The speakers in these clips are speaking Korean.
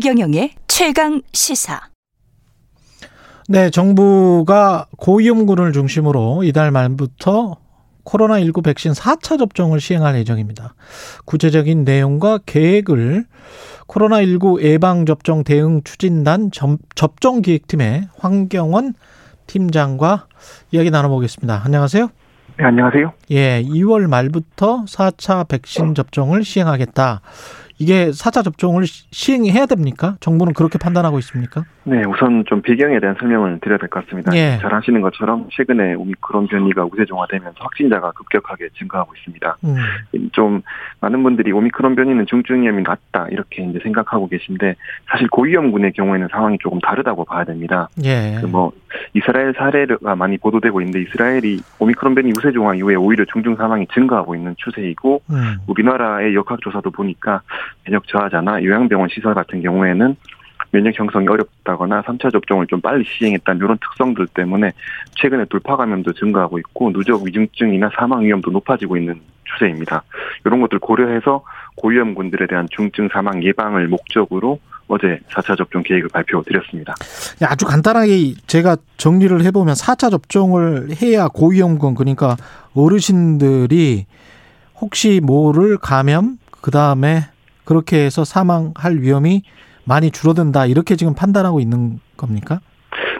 최경영의 최강 시사. 네, 정부가 고위험군을 중심으로 이달 말부터 코로나19 백신 4차 접종을 시행할 예정입니다. 구체적인 내용과 계획을 코로나19 예방접종 대응 추진단 접종기획팀의 황경원 팀장과 이야기 나눠보겠습니다. 안녕하세요. 네, 안녕하세요. 예, 2월 말부터 4차 백신 접종을 시행하겠다. 이게 4차 접종을 시행해야 됩니까? 정부는 그렇게 판단하고 있습니까? 네, 우선 좀 배경에 대한 설명을 드려야 될 것 같습니다. 예. 잘 아시는 것처럼 최근에 오미크론 변이가 우세종화되면서 확진자가 급격하게 증가하고 있습니다. 음. 좀 많은 분들이 오미크론 변이는 중증 위험이 낮다 이렇게 이제 생각하고 계신데 사실 고위험군의 경우에는 상황이 조금 다르다고 봐야 됩니다. 예. 그뭐 이스라엘 사례가 많이 보도되고 있는데 이스라엘이 오미크론 변이 우세종화 이후에 오히려 중증 사망이 증가하고 있는 추세이고 음. 우리나라의 역학조사도 보니까 면역 저하자나 요양병원 시설 같은 경우에는 면역 형성이 어렵다거나 3차 접종을 좀 빨리 시행했다는 이런 특성들 때문에 최근에 돌파 감염도 증가하고 있고 누적 위중증이나 사망 위험도 높아지고 있는 추세입니다. 이런 것들 고려해서 고위험군들에 대한 중증 사망 예방을 목적으로 어제 4차 접종 계획을 발표드렸습니다. 아주 간단하게 제가 정리를 해보면 4차 접종을 해야 고위험군 그러니까 어르신들이 혹시 모를 감염 그 다음에 그렇게 해서 사망할 위험이 많이 줄어든다 이렇게 지금 판단하고 있는 겁니까?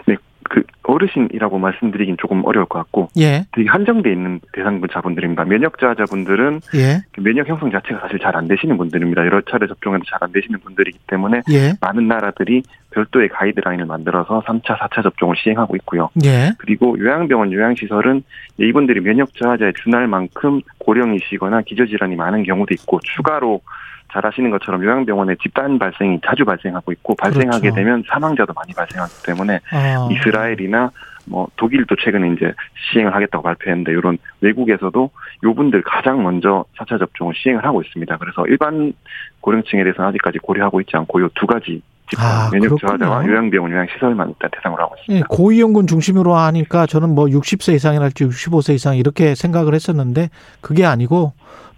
네, 그 어르신이라고 말씀드리긴 조금 어려울 것 같고 예. 되게 한정돼 있는 대상자분들입니다. 면역 저하자분들은 예. 면역 형성 자체가 사실 잘 안 되시는 분들입니다. 여러 차례 접종해도 잘 안 되시는 분들이기 때문에 예. 많은 나라들이 별도의 가이드라인을 만들어서 3차, 4차 접종을 시행하고 있고요. 예. 그리고 요양병원, 요양시설은 이분들이 면역 저하자에 준할 만큼 고령이시거나 기저질환이 많은 경우도 있고 추가로 잘 아시는 것처럼 요양병원에 집단 발생이 자주 발생하고 있고 발생하게 그렇죠. 되면 사망자도 많이 발생하기 때문에 아. 이스라엘이나 뭐 독일도 최근에 이제 시행을 하겠다고 발표했는데 이런 외국에서도 요분들 가장 먼저 4차 접종을 시행을 하고 있습니다. 그래서 일반 고령층에 대해서는 아직까지 고려하고 있지 않고 요 두 가지 집단 아, 면역. 저하자와 요양병원, 요양시설만 일단 대상으로 하고 예, 있습니다. 고위험군 중심으로 하니까 저는 뭐 60세 이상이랄지 65세 이상 이렇게 생각을 했었는데 그게 아니고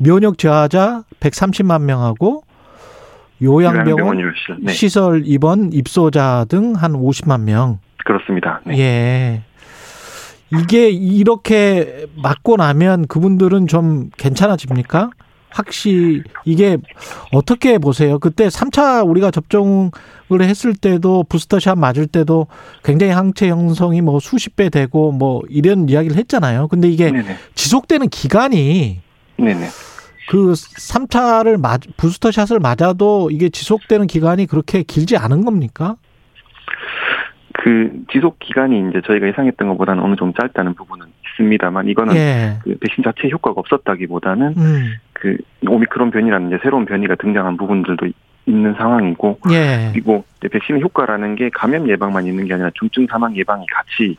면역 저하자 130만 명하고 요양병원. 네, 시설 입원 입소자 등 한 50만 명. 그렇습니다. 네. 예. 이게 이렇게 맞고 나면 그분들은 좀 괜찮아집니까? 확실히 이게 어떻게 보세요? 그때 3차 우리가 접종을 했을 때도 부스터샷 맞을 때도 굉장히 항체 형성이 뭐 수십 배 되고 뭐 이런 이야기를 했잖아요. 근데 이게 네네. 지속되는 기간이 네네. 그 3차를 맞 부스터샷을 맞아도 이게 지속되는 기간이 그렇게 길지 않은 겁니까? 그 지속 기간이 이제 저희가 예상했던 것보다는 어느 정도 짧다는 부분은 있습니다만 이거는 예. 그 백신 자체 효과가 없었다기보다는 음. 그 오미크론 변이라는 이제 새로운 변이가 등장한 부분들도 있는 상황이고 예. 그리고 백신의 효과라는 게 감염 예방만 있는 게 아니라 중증 사망 예방이 같이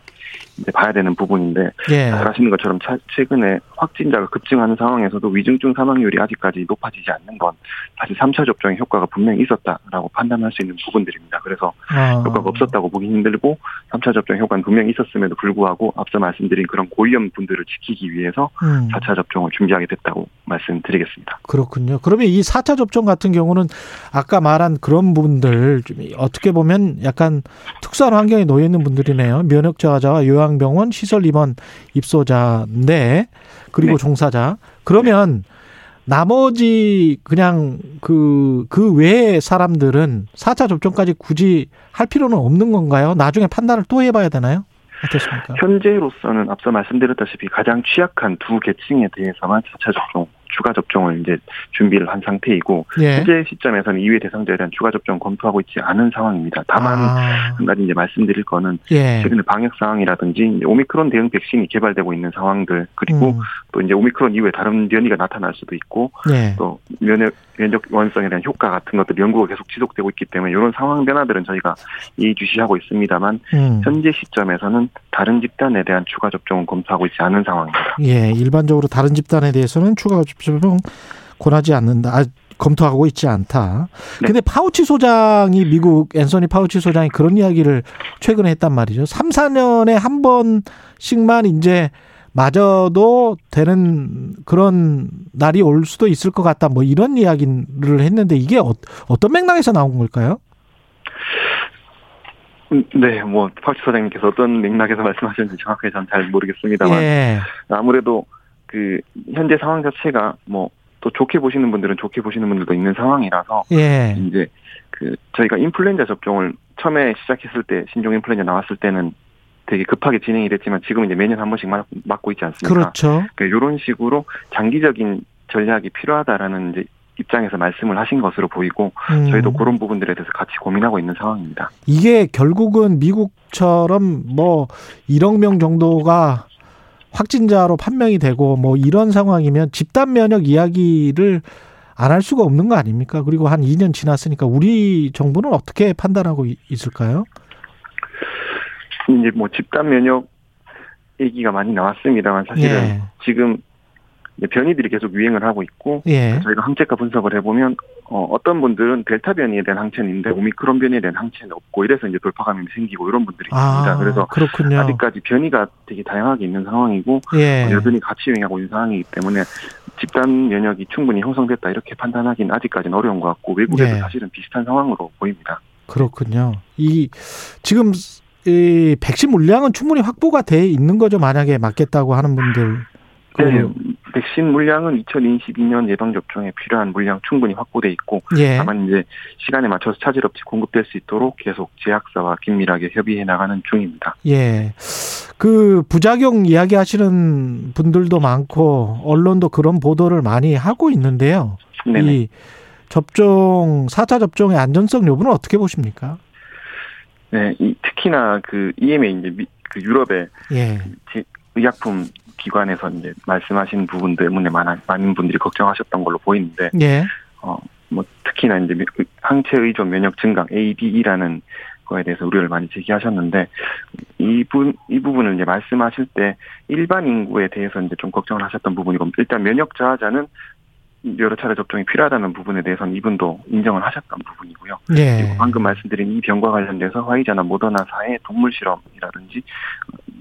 이제 봐야 되는 부분인데 예. 잘 아시는 것처럼 차- 최근에 확진자가 급증하는 상황에서도 위중증 사망률이 아직까지 높아지지 않는 건 사실 3차 접종의 효과가 분명히 있었다라고 판단할 수 있는 부분들입니다. 그래서 어. 효과가 없었다고 보기 힘들고 3차 접종 효과는 분명히 있었음에도 불구하고 앞서 말씀드린 그런 고위험 분들을 지키기 위해서 음. 4차 접종을 준비하게 됐다고 말씀드리겠습니다. 그렇군요. 그러면 이 4차 접종 같은 경우는 아까 말한 그런 분들 좀 어떻게 보면 약간 특수한 환경에 놓여 있는 분들이네요. 면역 저하자와 요양 병원 시설 입원 입소자인데 그리고 네. 종사자. 그러면 나머지 그냥 그, 그 외의 사람들은 4차 접종까지 굳이 할 필요는 없는 건가요? 나중에 판단을 또 해봐야 되나요? 어떻습니까? 현재로서는 앞서 말씀드렸다시피 가장 취약한 두 계층에 대해서만 4차 접종, 추가 접종을 이제 준비를 한 상태이고 예. 현재 시점에서는 이외 대상자에 대한 추가 접종 검토하고 있지 않은 상황입니다. 다만 아, 한 가지 이제 말씀드릴 거는 예. 최근에 방역 상황이라든지 오미크론 대응 백신이 개발되고 있는 상황들 그리고 음, 또 이제 오미크론 이후에 다른 변이가 나타날 수도 있고 예. 또 면역 면역 원성에 대한 효과 같은 것들 연구가 계속 지속되고 있기 때문에 이런 상황 변화들은 저희가 예의주시하고 있습니다만 음. 현재 시점에서는 다른 집단에 대한 추가 접종은 검토하고 있지 않은 상황입니다. 예, 일반적으로 다른 집단에 대해서는 추가 접종 권하지 않는다. 아, 검토하고 있지 않다. 네. 근데 파우치 소장이 미국 앤서니 파우치 소장이 그런 이야기를 최근에 했단 말이죠. 3, 4년에 한 번씩만 이제 맞아도 되는 그런 날이 올 수도 있을 것 같다. 뭐 이런 이야기를 했는데 이게 어, 어떤 맥락에서 나온 걸까요? 음, 네, 뭐 파우치 소장님께서 어떤 맥락에서 말씀하셨는지 정확하게 저는 잘 모르겠습니다만 예. 아무래도 그 현재 상황 자체가 뭐 또 좋게 보시는 분들은 좋게 보시는 분들도 있는 상황이라서 예. 이제 그 저희가 인플루엔자 접종을 처음에 시작했을 때 신종 인플루엔자 나왔을 때는 되게 급하게 진행이 됐지만 지금 이제 매년 한 번씩 맞, 맞고 있지 않습니까? 그렇죠. 그러니까 이런 식으로 장기적인 전략이 필요하다라는 이제 입장에서 말씀을 하신 것으로 보이고 음. 저희도 그런 부분들에 대해서 같이 고민하고 있는 상황입니다. 이게 결국은 미국처럼 뭐 1억 명 정도가 확진자로 판명이 되고 뭐 이런 상황이면 집단 면역 이야기를 안 할 수가 없는 거 아닙니까? 그리고 한 2년 지났으니까 우리 정부는 어떻게 판단하고 이- 있을까요? 이제 뭐 집단 면역 얘기가 많이 나왔습니다만 사실은 예. 지금 변이들이 계속 유행을 하고 있고 예. 저희가 항체가 분석을 해보면 어, 어떤 분들은 델타 변이에 대한 항체는 있는데 오미크론 변이에 대한 항체는 없고 이래서 이제 돌파 감염이 생기고 이런 분들이 있습니다. 아, 그래서 그렇군요. 아직까지 변이가 되게 다양하게 있는 상황이고 예. 여전히 같이 유행하고 있는 상황이기 때문에 집단 면역이 충분히 형성됐다 이렇게 판단하기는 아직까지는 어려운 것 같고 외국에도 네. 사실은 비슷한 상황으로 보입니다. 그렇군요. 이 지금 이 백신 물량은 충분히 확보가 돼 있는 거죠. 만약에 맞겠다고 하는 분들. 네, 그, 백신 물량은 2022년 예방 접종에 필요한 물량 충분히 확보돼 있고 예. 다만 이제 시간에 맞춰서 차질 없이 공급될 수 있도록 계속 제약사와 긴밀하게 협의해 나가는 중입니다. 예. 그 부작용 이야기 하시는 분들도 많고 언론도 그런 보도를 많이 하고 있는데요. 네네. 이 접종 4차 접종의 안전성 여부는 어떻게 보십니까? 네, 이, 특히나 그 EMA 이제 미- 그 유럽의 예. 제- 의약품 기관에서 이제 말씀하신 부분 때문에 많은 많은 분들이 걱정하셨던 걸로 보이는데 예. 어 뭐 특히나 이제 미- 항체 의존 면역 증강 ADE라는 거에 대해서 우려를 많이 제기하셨는데 이분 이 부분을 이제 말씀하실 때 일반 인구에 대해서 이제 좀 걱정을 하셨던 부분이고 일단 면역 저하자는 여러 차례 접종이 필요하다는 부분에 대해서는 이분도 인정을 하셨던 부분이고요. 예. 그리고 방금 말씀드린 이 병과 관련돼서 화이자나 모더나사의 동물 실험이라든지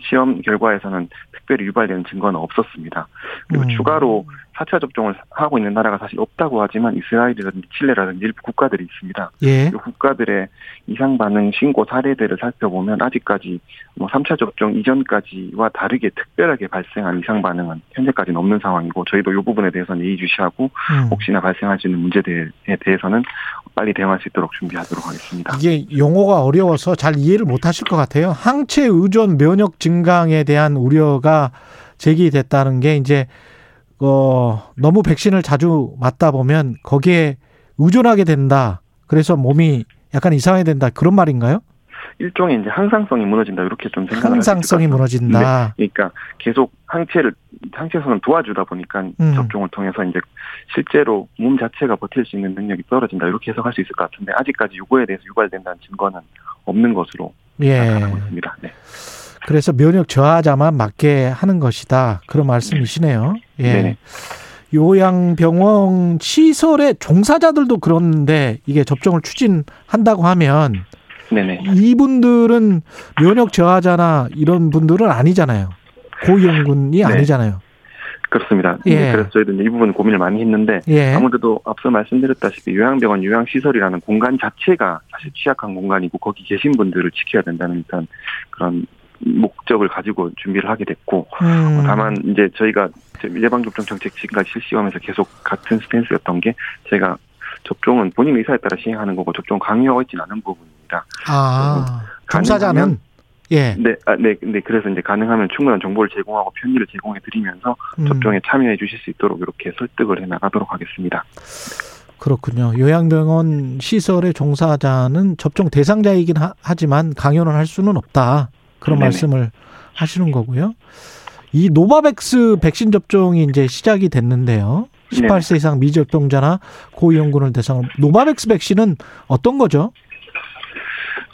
시험 결과에서는 특별히 유발되는 증거는 없었습니다. 그리고 음. 추가로 4차 접종을 하고 있는 나라가 사실 없다고 하지만 이스라엘이라든지 칠레라든지 일부 국가들이 있습니다. 예. 이 국가들의 이상 반응 신고 사례들을 살펴보면 아직까지 뭐 3차 접종 이전까지와 다르게 특별하게 발생한 이상 반응은 현재까지는 없는 상황이고 저희도 이 부분에 대해서는 예의주시하고 음. 혹시나 발생할 수 있는 문제들에 대해서는 빨리 대응할 수 있도록 준비하도록 하겠습니다. 이게 용어가 어려워서 잘 이해를 못 하실 것 같아요. 항체 의존 면역 증강에 대한 우려가 제기됐다는 게 이제 어 너무 백신을 자주 맞다 보면 거기에 의존하게 된다. 그래서 몸이 약간 이상하게 된다. 그런 말인가요? 일종의 이제 항상성이 무너진다 이렇게 좀 생각을 항상성이. 무너진다. 네, 그러니까 계속 항체를 항체선을 도와주다 보니까 음. 접종을 통해서 이제 실제로 몸 자체가 버틸 수 있는 능력이 떨어진다 이렇게 해석할 수 있을 것 같은데 아직까지 이거에 대해서 유발된다는 증거는 없는 것으로 예. 나타나고 있습니다. 네. 그래서 면역 저하자만 맞게 하는 것이다. 그런 말씀이시네요. 예. 네네. 요양병원 시설의 종사자들도 그런데 이게 접종을 추진한다고 하면 네네. 이분들은 면역 저하자나 이런 분들은 아니잖아요. 고위험군이 네. 아니잖아요. 그렇습니다. 예. 네, 그래서 저희도 이 부분 고민을 많이 했는데 예. 아무래도 앞서 말씀드렸다시피 요양병원 요양시설이라는 공간 자체가 사실 취약한 공간이고 거기 계신 분들을 지켜야 된다는 일단 그런 목적을 가지고 준비를 하게 됐고 음. 다만 이제 저희가 예방접종 정책 지금까지 실시하면서 계속 같은 스탠스였던 게 제가 접종은 본인 의사에 따라 시행하는 거고 접종 강요하고 있지는 않은 부분입니다. 아, 가능하면 예. 네, 아, 네, 네, 그래서 이제 가능하면 충분한 정보를 제공하고 편의를 제공해 드리면서 음, 접종에 참여해 주실 수 있도록 이렇게 설득을 해 나가도록 하겠습니다. 그렇군요. 요양병원 시설의 종사자는 접종 대상자이긴 하, 하지만 강요는 할 수는 없다. 그런 네네. 말씀을 하시는 거고요. 이 노바백스 백신 접종이 이제 시작이 됐는데요. 18세 이상 미접종자나 고위험군을 대상으로 노바백스 백신은 어떤 거죠?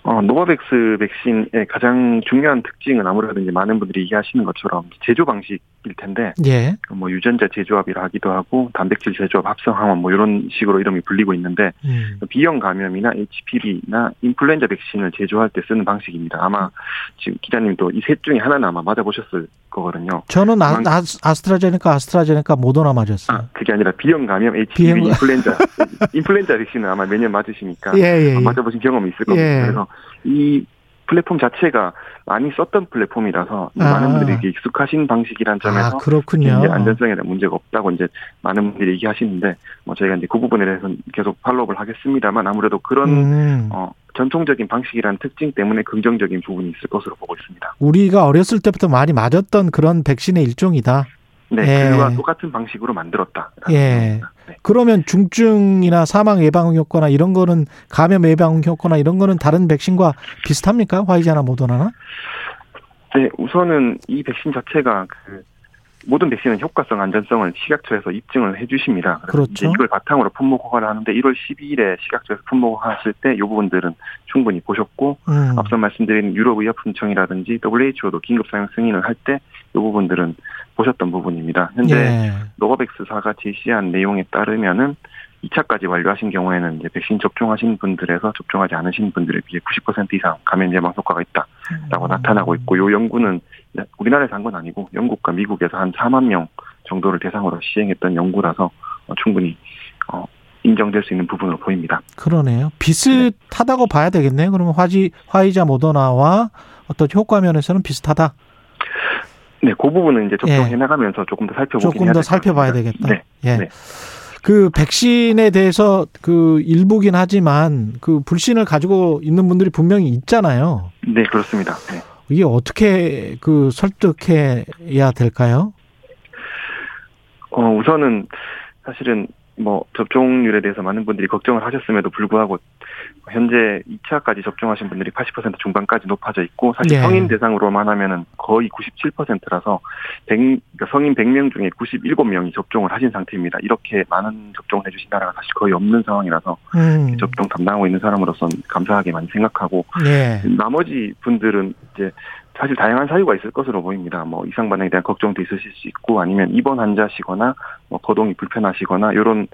어, 노바백스 백신의 가장 중요한 특징은 아무래도 이제 많은 분들이 얘기하시는 것처럼 제조 방식 일 텐데, 예. 뭐 유전자 재조합이라 하기도 하고 단백질 재조합 합성항원 뭐 이런 식으로 이름이 불리고 있는데 음. B형 간염이나 HPV나 인플루엔자 백신을 제조할 때 쓰는 방식입니다. 아마 지금 기자님도 이 셋 중에 하나는 아마 맞아보셨을 거거든요. 저는 아, 아, 아스트라제네카, 아스트라제네카 모더나 맞았어요. 아, 그게 아니라 B형 감염, HPV, B형- 인플루엔자. 인플루엔자 백신은 아마 매년 맞으시니까 예, 예, 예. 맞아보신 경험이 있을 겁니다. 예. 그래서 이 플랫폼 자체가 많이 썼던 플랫폼이라서 아. 많은 분들이 익숙하신 방식이란 점에서 아, 그렇군요. 이제 안전성에 대한 문제가 없다고 이제 많은 분들이 얘기하시는데 뭐 저희가 이제 그 부분에 대해서는 계속 팔로우를 하겠습니다만 아무래도 그런 음. 어, 전통적인 방식이라는 특징 때문에 긍정적인 부분이 있을 것으로 보고 있습니다. 우리가 어렸을 때부터 많이 맞았던 그런 백신의 일종이다. 네, 예. 그와 똑같은 방식으로 만들었다. 예. 네. 그러면 중증이나 사망 예방 효과나 이런 거는 감염 예방 효과나 이런 거는 다른 백신과 비슷합니까? 화이자나 모더나나? 네, 우선은 이 백신 자체가 그 모든 백신은 효과성, 안전성을 식약처에서 입증을 해주십니다. 그렇죠. 이걸 바탕으로 품목 허가를 하는데 1월 12일에 식약처에서 품목 허가하실 때 이 부분들은 충분히 보셨고 음. 앞서 말씀드린 유럽의약품청이라든지 WHO도 긴급 사용 승인을 할 때 이 부분들은 보셨던 부분입니다. 현재 예. 노바백스사가 제시한 내용에 따르면은 2차까지 완료하신 경우에는 이제 백신 접종하신 분들에서 접종하지 않으신 분들에 비해 90% 이상 감염 예방 효과가 있다라고 음. 나타나고 있고 이 연구는 우리나라에서 한 건 아니고 영국과 미국에서 한 4만 명 정도를 대상으로 시행했던 연구라서 어, 충분히 어, 인정될 수 있는 부분으로 보입니다. 그러네요. 비슷하다고 봐야 되겠네요. 그러면 화지 화이자 모더나와 어떤 효과 면에서는 비슷하다. 네, 그 부분은 이제 접종해 예. 나가면서 조금 더 살펴보긴 조금 더 살펴봐야. 되겠다. 네. 예. 네. 그 백신에 대해서 그 일부긴 하지만 그 불신을 가지고 있는 분들이 분명히 있잖아요. 네, 그렇습니다. 네. 이게 어떻게 그 설득해야 될까요? 어, 우선은 사실은 뭐 접종률에 대해서 많은 분들이 걱정을 하셨음에도 불구하고 현재 2차까지 접종하신 분들이 80% 중반까지 높아져 있고 사실 예. 성인 대상으로만 하면은 거의 97%라서 100, 그러니까 성인 100명 중에 97명이 접종을 하신 상태입니다. 이렇게 많은 접종을 해주신 나라가 사실 거의 없는 상황이라서 음. 접종 담당하고 있는 사람으로서는 감사하게 많이 생각하고 예. 나머지 분들은 이제 사실 다양한 사유가 있을 것으로 보입니다. 뭐 이상 반응에 대한 걱정도 있으실 수 있고 아니면 입원 환자시거나 뭐 거동이 불편하시거나 이런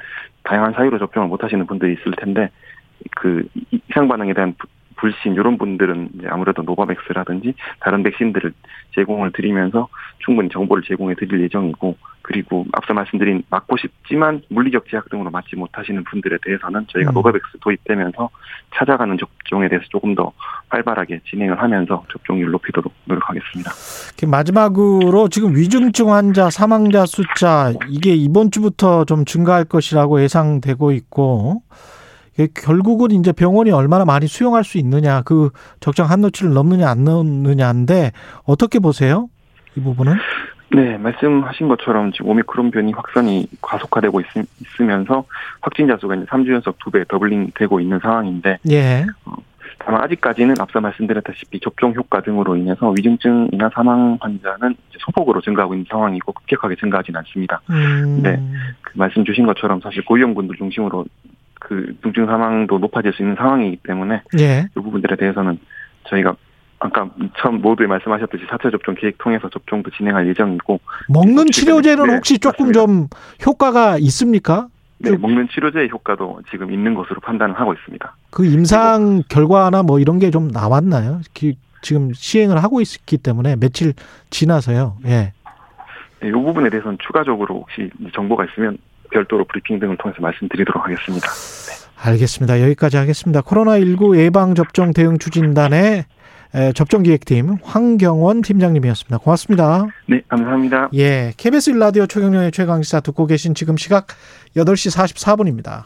다양한 사유로 접종을 못 하시는 분들이 있을 텐데 그 이- 이상 반응에 대한 부- 불신 이런 분들은 이제 아무래도 노바백스라든지 다른 백신들을 제공을 드리면서 충분히 정보를 제공해 드릴 예정이고 그리고 앞서 말씀드린 맞고 싶지만 물리적 제약 등으로 맞지 못하시는 분들에 대해서는 저희가 음. 노바백스 도입되면서 찾아가는 접종에 대해서 조금 더 활발하게 진행을 하면서 접종률 높이도록 노력하겠습니다. 마지막으로 지금 위중증 환자 사망자 숫자 이게 이번 주부터 좀 증가할 것이라고 예상되고 있고 결국은 이제 병원이 얼마나 많이 수용할 수 있느냐 그 적정 한도치를 넘느냐 안 넘느냐인데 어떻게 보세요? 이 부분은? 네, 말씀하신 것처럼 지금 오미크론 변이 확산이 가속화되고 있, 으면서 확진자 수가 이제 3주 연속 두 배 더블링 되고 있는 상황인데 예. 다만 아직까지는 앞서 말씀드렸다시피 접종 효과 등으로 인해서 위중증이나 사망 환자는 소폭으로 증가하고 있는 상황이고 급격하게 증가하지는 않습니다. 음. 네. 그 말씀 주신 것처럼 사실 고위험군들 중심으로 그 중증 사망도 높아질 수 있는 상황이기 때문에 예. 이 부분들에 대해서는 저희가 아까 처음 모두에 말씀하셨듯이 4차 접종 계획 통해서 접종도 진행할 예정이고 먹는 치료제는 네, 혹시 조금 맞습니다. 좀 효과가 있습니까? 네, 좀- 먹는 치료제의 효과도 지금 있는 것으로 판단을 하고 있습니다. 그 임상 결과나 뭐 이런 게 좀 나왔나요? 기- 지금 시행을 하고 있기 때문에 며칠 지나서요. 예. 네, 이 부분에 대해서는 추가적으로 혹시 정보가 있으면 별도로 브리핑 등을 통해서 말씀드리도록 하겠습니다. 알겠습니다. 여기까지 하겠습니다. 코로나19 예방접종 대응 추진단의 에, 접종 기획팀 황경원 팀장님이었습니다. 고맙습니다. 네, 감사합니다. 예. KBS 1라디오 최경련의 최강시사 듣고 계신 지금 시각 8시 44분입니다.